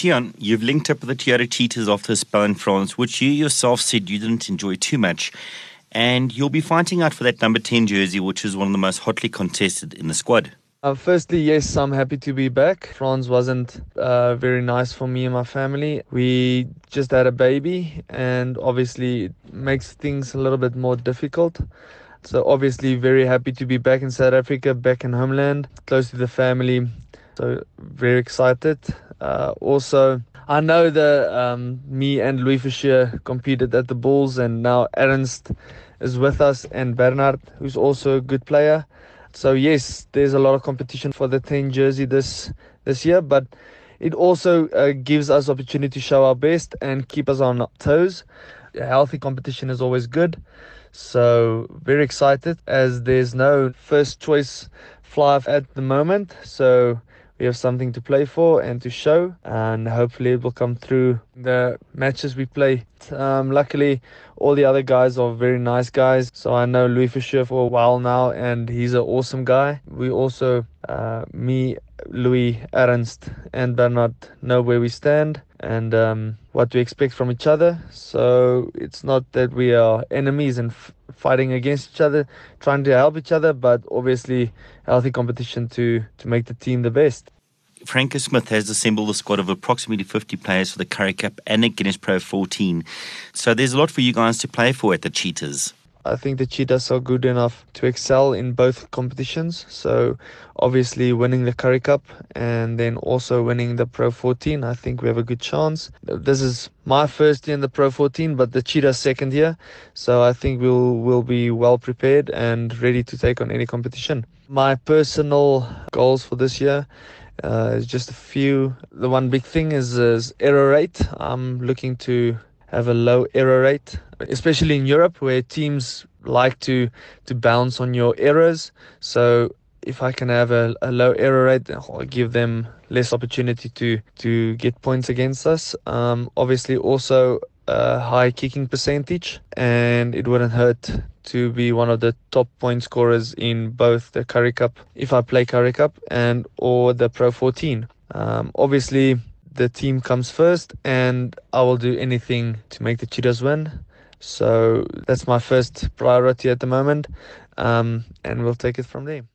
Tian, you've linked up with the Toyota Cheetahs after Spa in France, which you yourself said you didn't enjoy too much. And you'll be fighting out for that number 10 jersey, which is one of the most hotly contested in the squad. Uh, firstly, yes, I'm happy to be back. France wasn't uh, very nice for me and my family. We just had a baby, and obviously, it makes things a little bit more difficult. So, obviously, very happy to be back in South Africa, back in homeland, close to the family. So, very excited. Uh, also, I know that um, me and Louis Fouché competed at the Bulls, and now Ernst is with us, and Bernard, who's also a good player. So yes, there's a lot of competition for the 10 jersey this this year, but it also uh, gives us opportunity to show our best and keep us on toes. A healthy competition is always good. So very excited as there's no first choice fly at the moment. So we have something to play for and to show, and hopefully it will come through the matches we play. Um, luckily, all the other guys are very nice guys. So I know Louis Fouché for a while now, and he's an awesome guy. We also, uh, me, Louis, Ernst, and Bernard know where we stand and um, what we expect from each other. So it's not that we are enemies and f- fighting against each other, trying to help each other, but obviously healthy competition to to make the team the best. Franco Smith has assembled a squad of approximately 50 players for the Currie Cup and the Guinness Pro 14. So there's a lot for you guys to play for at the Cheetahs. I think the Cheetahs are good enough to excel in both competitions. So, obviously, winning the Currie Cup and then also winning the Pro 14, I think we have a good chance. This is my first year in the Pro 14, but the Cheetahs' second year. So, I think we'll, we'll be well prepared and ready to take on any competition. My personal goals for this year uh, is just a few. The one big thing is, is error rate. I'm looking to have a low error rate, especially in Europe where teams like to to bounce on your errors. So if I can have a, a low error rate, I'll give them less opportunity to to get points against us. Um, obviously, also a high kicking percentage, and it wouldn't hurt to be one of the top point scorers in both the Currie Cup, if I play Currie Cup, and or the Pro 14. Um, obviously, the team comes first, and I will do anything to make the Cheetahs win. So that's my first priority at the moment, um, and we'll take it from there.